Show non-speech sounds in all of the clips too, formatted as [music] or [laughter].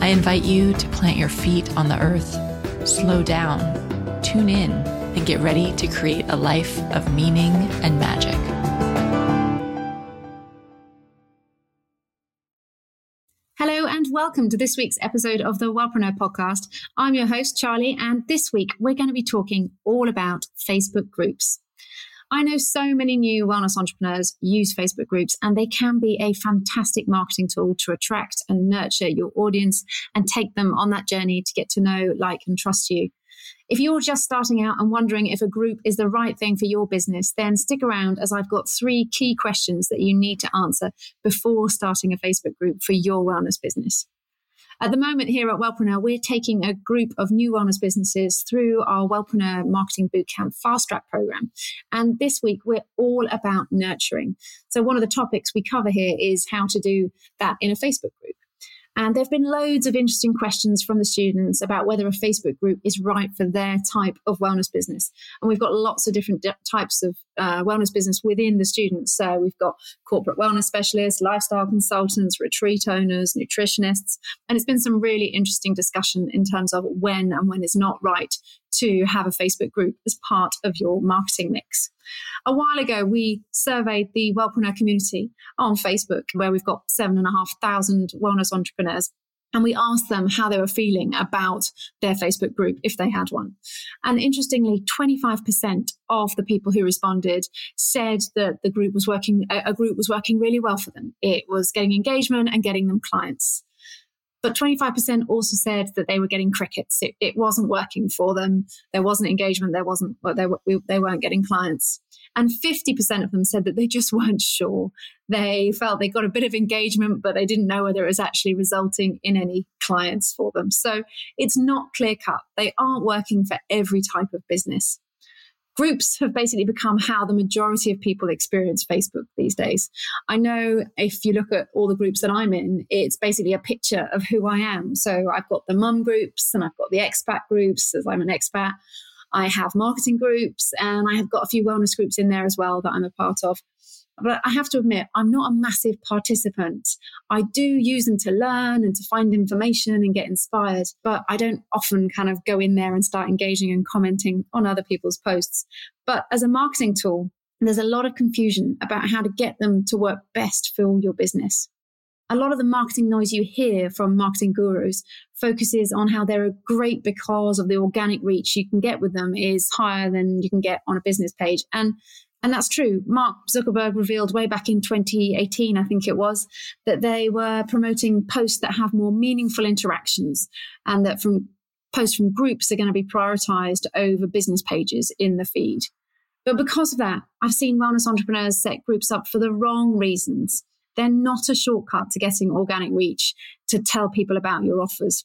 I invite you to plant your feet on the earth, slow down, tune in, and get ready to create a life of meaning and magic. Hello and welcome to this week's episode of the Wellpreneur podcast. I'm your host, Charlie, and this week we're going to be talking all about Facebook groups. I know so many new wellness entrepreneurs use Facebook groups, and they can be a fantastic marketing tool to attract and nurture your audience and take them on that journey to get to know, like, and trust you. If you're just starting out and wondering if a group is the right thing for your business, then stick around as I've got three key questions that you need to answer before starting a Facebook group for your wellness business. At the moment here at Wellpreneur, we're taking a group of new wellness businesses through our Wellpreneur Marketing Bootcamp Fast Track program. And this week, we're all about nurturing. So one of the topics we cover here is how to do that in a Facebook group. And there have been loads of interesting questions from the students about whether a Facebook group is right for their type of wellness business. And we've got lots of different types of uh, wellness business within the students. So we've got corporate wellness specialists, lifestyle consultants, retreat owners, nutritionists. And it's been some really interesting discussion in terms of when and when is not right to have a Facebook group as part of your marketing mix. A while ago, we surveyed the Wellpreneur community on Facebook, where we've got seven and a half thousand wellness entrepreneurs. And we asked them how they were feeling about their Facebook group if they had one. And interestingly, 25% of the people who responded said that the group was working, a group was working really well for them. It was getting engagement and getting them clients. But 25% also said that they were getting crickets. It, it wasn't working for them. There wasn't engagement. There wasn't, they, they weren't getting clients. And 50% of them said that they just [laughs] weren't sure. They felt they got a bit of engagement, but they didn't know whether it was actually resulting in any clients for them. So it's not clear cut. They aren't working for every type of business groups have basically become how the majority of people experience Facebook these days. I know if you look at all the groups that I'm in, it's basically a picture of who I am. So I've got the mum groups and I've got the expat groups as I'm an expat. I have marketing groups and I have got a few wellness groups in there as well that I'm a part of. But I have to admit, I'm not a massive participant. I do use them to learn and to find information and get inspired, but I don't often kind of go in there and start engaging and commenting on other people's posts. But as a marketing tool, there's a lot of confusion about how to get them to work best for your business. A lot of the marketing noise you hear from marketing gurus focuses on how they're great because of the organic reach you can get with them is higher than you can get on a business page. And and that's true. Mark Zuckerberg revealed way back in 2018, I think it was, that they were promoting posts that have more meaningful interactions and that from posts from groups are going to be prioritized over business pages in the feed. But because of that, I've seen wellness entrepreneurs set groups up for the wrong reasons. They're not a shortcut to getting organic reach to tell people about your offers.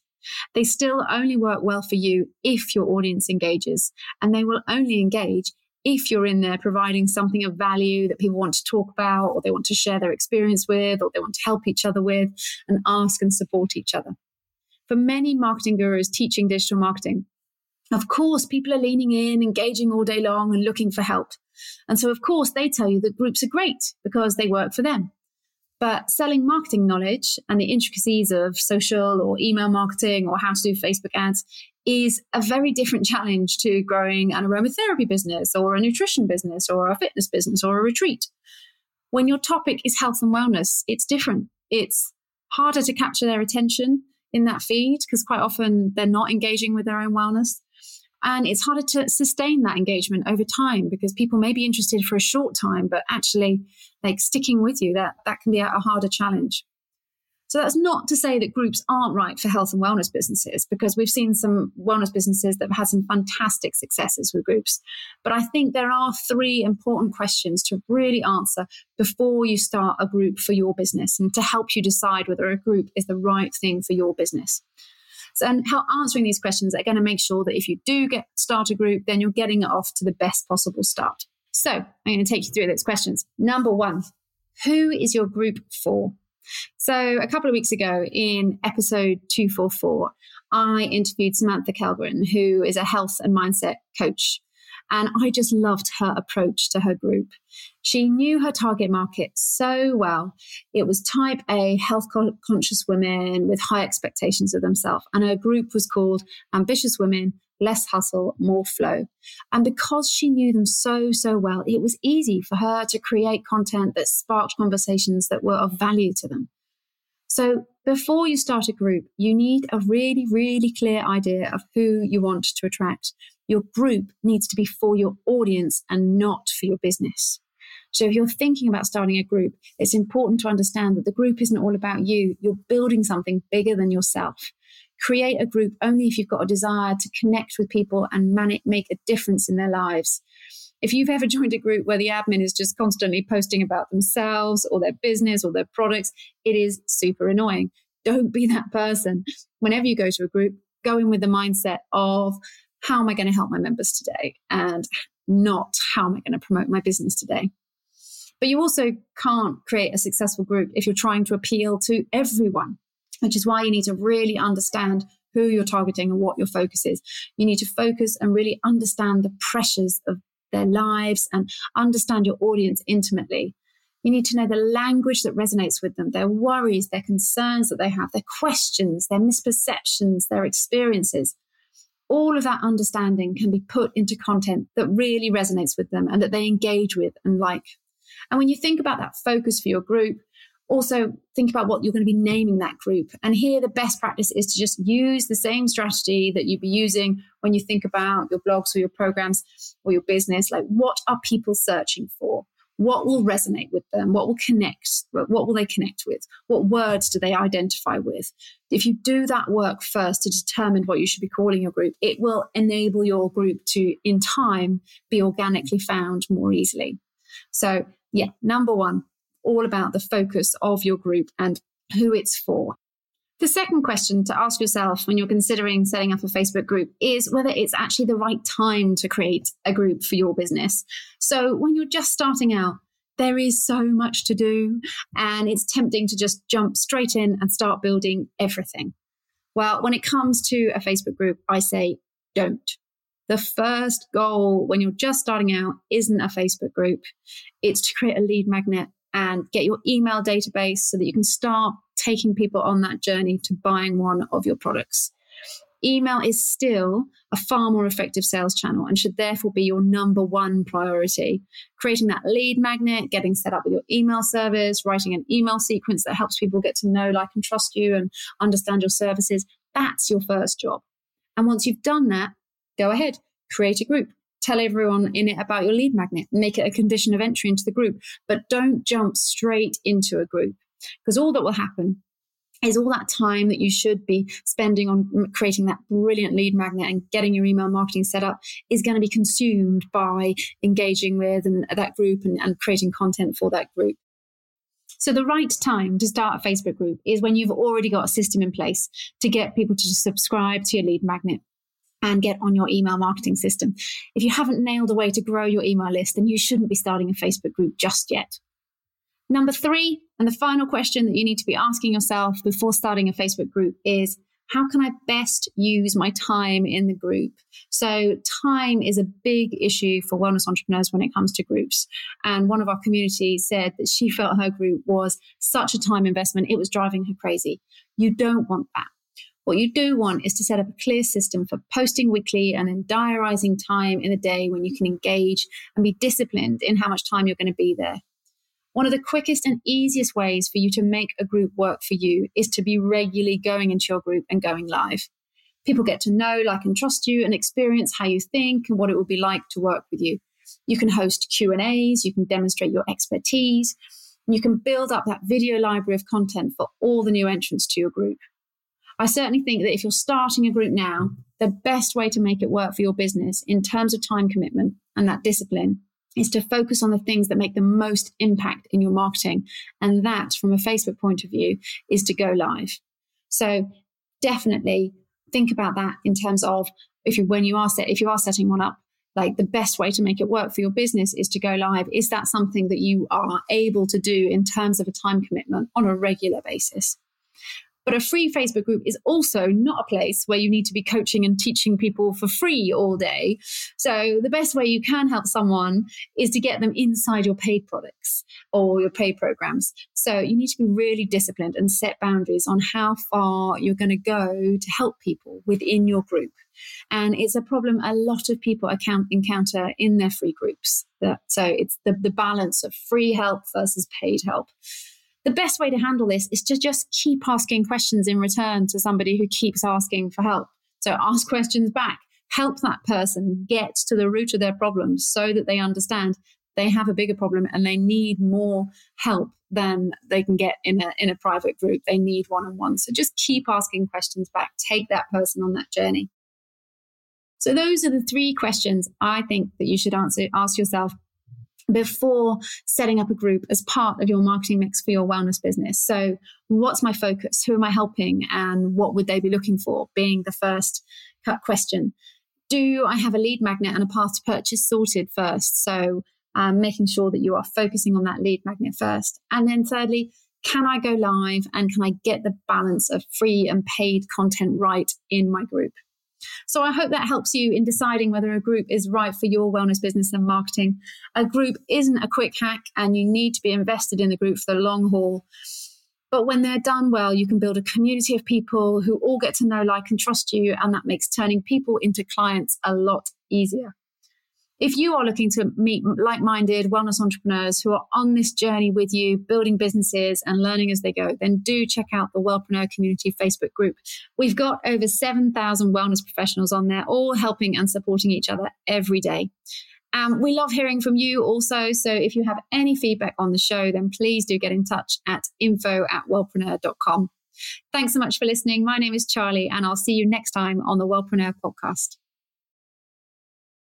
They still only work well for you if your audience engages, and they will only engage if you're in there providing something of value that people want to talk about or they want to share their experience with or they want to help each other with and ask and support each other. For many marketing gurus teaching digital marketing, of course, people are leaning in, engaging all day long and looking for help. And so, of course, they tell you that groups are great because they work for them. But selling marketing knowledge and the intricacies of social or email marketing or how to do Facebook ads is a very different challenge to growing an aromatherapy business or a nutrition business or a fitness business or a retreat. When your topic is health and wellness, it's different. It's harder to capture their attention in that feed because quite often they're not engaging with their own wellness. And it's harder to sustain that engagement over time because people may be interested for a short time, but actually like sticking with you, that, that can be a, a harder challenge. So that's not to say that groups aren't right for health and wellness businesses, because we've seen some wellness businesses that have had some fantastic successes with groups. But I think there are three important questions to really answer before you start a group for your business and to help you decide whether a group is the right thing for your business. And how answering these questions are going to make sure that if you do get start a group, then you're getting it off to the best possible start. So I'm going to take you through those questions. Number one, who is your group for? So a couple of weeks ago in episode 244, I interviewed Samantha Kelgren, who is a health and mindset coach. And I just loved her approach to her group. She knew her target market so well. It was type A, health conscious women with high expectations of themselves. And her group was called Ambitious Women less hustle, more flow. And because she knew them so, so well, it was easy for her to create content that sparked conversations that were of value to them. So before you start a group, you need a really, really clear idea of who you want to attract. Your group needs to be for your audience and not for your business. So if you're thinking about starting a group, it's important to understand that the group isn't all about you. You're building something bigger than yourself create a group only if you've got a desire to connect with people and make a difference in their lives. If you've ever [laughs] joined a group where the admin is just constantly posting about themselves or their business or their products, it is super annoying. Don't be that person. Whenever you go to a group, go in with the mindset of how am I going to help my members today and not how am I going to promote my business today. But you also can't create a successful group if you're trying to appeal to everyone which is why you need to really understand who you're targeting and what your focus is. You need to focus and really understand the pressures of their lives and understand your audience intimately. You need to know the language that resonates with them, their worries, their concerns that they have, their questions, their misperceptions, their experiences. All of that understanding can be put into content that really resonates with them and that they engage with and like. And when you think about that focus for your group, also think about what you're going to be naming that group. And here, the best practice is to just use the same strategy that you'd be using when you think about your blogs or your programs or your business. Like, what are people searching for? What will resonate with them? What will connect? What will they connect with? What words do they identify with? If you do that work first to determine what you should be calling your group, it will enable your group to, in time, be organically found more easily. So, yeah, number one, all about the focus of your group and who it's for. The second question to ask yourself when you're considering setting up a Facebook group is whether it's actually the right time to create a group for your business. So when you're just starting out, there is so much to do and it's tempting to just jump straight in and start building everything. Well, when it comes to a Facebook group, I say don't. The first goal when you're just starting out isn't a Facebook group. It's to create a lead magnet and get your email database so that you can start taking people on that journey to buying one of your products. Email is still a far more effective sales channel and should therefore be your number one priority. Creating that lead magnet, getting set up with your email service, writing an email sequence that helps people get to know, like, and trust you and understand your services. That's your first job. And once you've done that, go ahead, create a group. Tell everyone in it about your lead magnet, make it a condition of entry into the group, but don't jump straight into a group because all that will happen is all that time that you should be spending on creating that brilliant lead magnet and getting your email marketing set up is going to be consumed by engaging with and uh, that group and, and creating content for that group. So the right time to start a Facebook group is when you've already got a system in place to get people to subscribe to your lead magnet and get on your email marketing system. If you haven't nailed a way to grow your email list, then you shouldn't be starting a Facebook group just yet. Number three, and the final question that you need to be asking yourself before starting a Facebook group is how can I best use my time in the group? So, time is a big issue for wellness entrepreneurs when it comes to groups. And one of our communities said that she felt her group was such a time investment, it was driving her crazy. You don't want that. What you do want is to set up a clear system for posting weekly and then diarizing time in the day when you can engage and be disciplined in how much time you're going to be there. One of the quickest and easiest ways for you to make a group work for you is to be regularly going into your group and going live. People get to know, like, and trust you and experience how you think and what it will be like to work with you. You can host Q&As, you can demonstrate your expertise, you can build up that video library of content for all the new entrants to your group. I certainly think that if you're starting a group now, the best way to make it work for your business in terms of time commitment and that discipline is to focus on the things that make the most impact in your marketing. And that, from a Facebook point of view, is to go live. So definitely think about that in terms of if you when you are set if you are setting one up like the best way to make it work for your business is to go live is that something that you are able to do in terms of a time commitment on a regular basis but a free Facebook group is also not a place where you need to be coaching and teaching people for free all day. So the best way you can help someone is to get them inside your paid products or your paid programs. So you need to be really disciplined and set boundaries on how far you're going to go to help people within your group. And it's a problem a lot of people account, encounter in their free groups. That, so it's the, the balance of free help versus paid help the best way to handle this is to just keep asking questions in return to somebody who keeps asking for help. So ask questions back, help that person get to the root of their problems so that they understand they have a bigger problem and they need more help than they can get in a, in a private group. They need one on one. So just keep asking questions back, take that person on that journey. So those are the three questions I think that you should answer, ask yourself before setting up a group as part of your marketing mix for your wellness business. So, what's my focus? Who am I helping? And what would they be looking for? Being the first cut question. Do I have a lead magnet and a path to purchase sorted first? So, um, making sure that you are focusing on that lead magnet first. And then, thirdly, can I go live and can I get the balance of free and paid content right in my group? So I hope that helps you in deciding whether a group is right for your wellness business and marketing. A group isn't a quick hack and you need to be invested in the group for the long haul. But when they're done well, you can build a community of people who all get to know, like, and trust you. And that makes turning people into clients a lot easier. If you are looking to meet like minded wellness entrepreneurs who are on this journey with you, building businesses and learning as they go, then do check out the Wellpreneur Community Facebook group. We've got over 7,000 wellness professionals on there, all helping and supporting each other every day. Um, we love hearing from you also. So if you have any feedback on the show, then please do get in touch at info at wellpreneur.com. Thanks so much for listening. My name is Charlie, and I'll see you next time on the Wellpreneur podcast.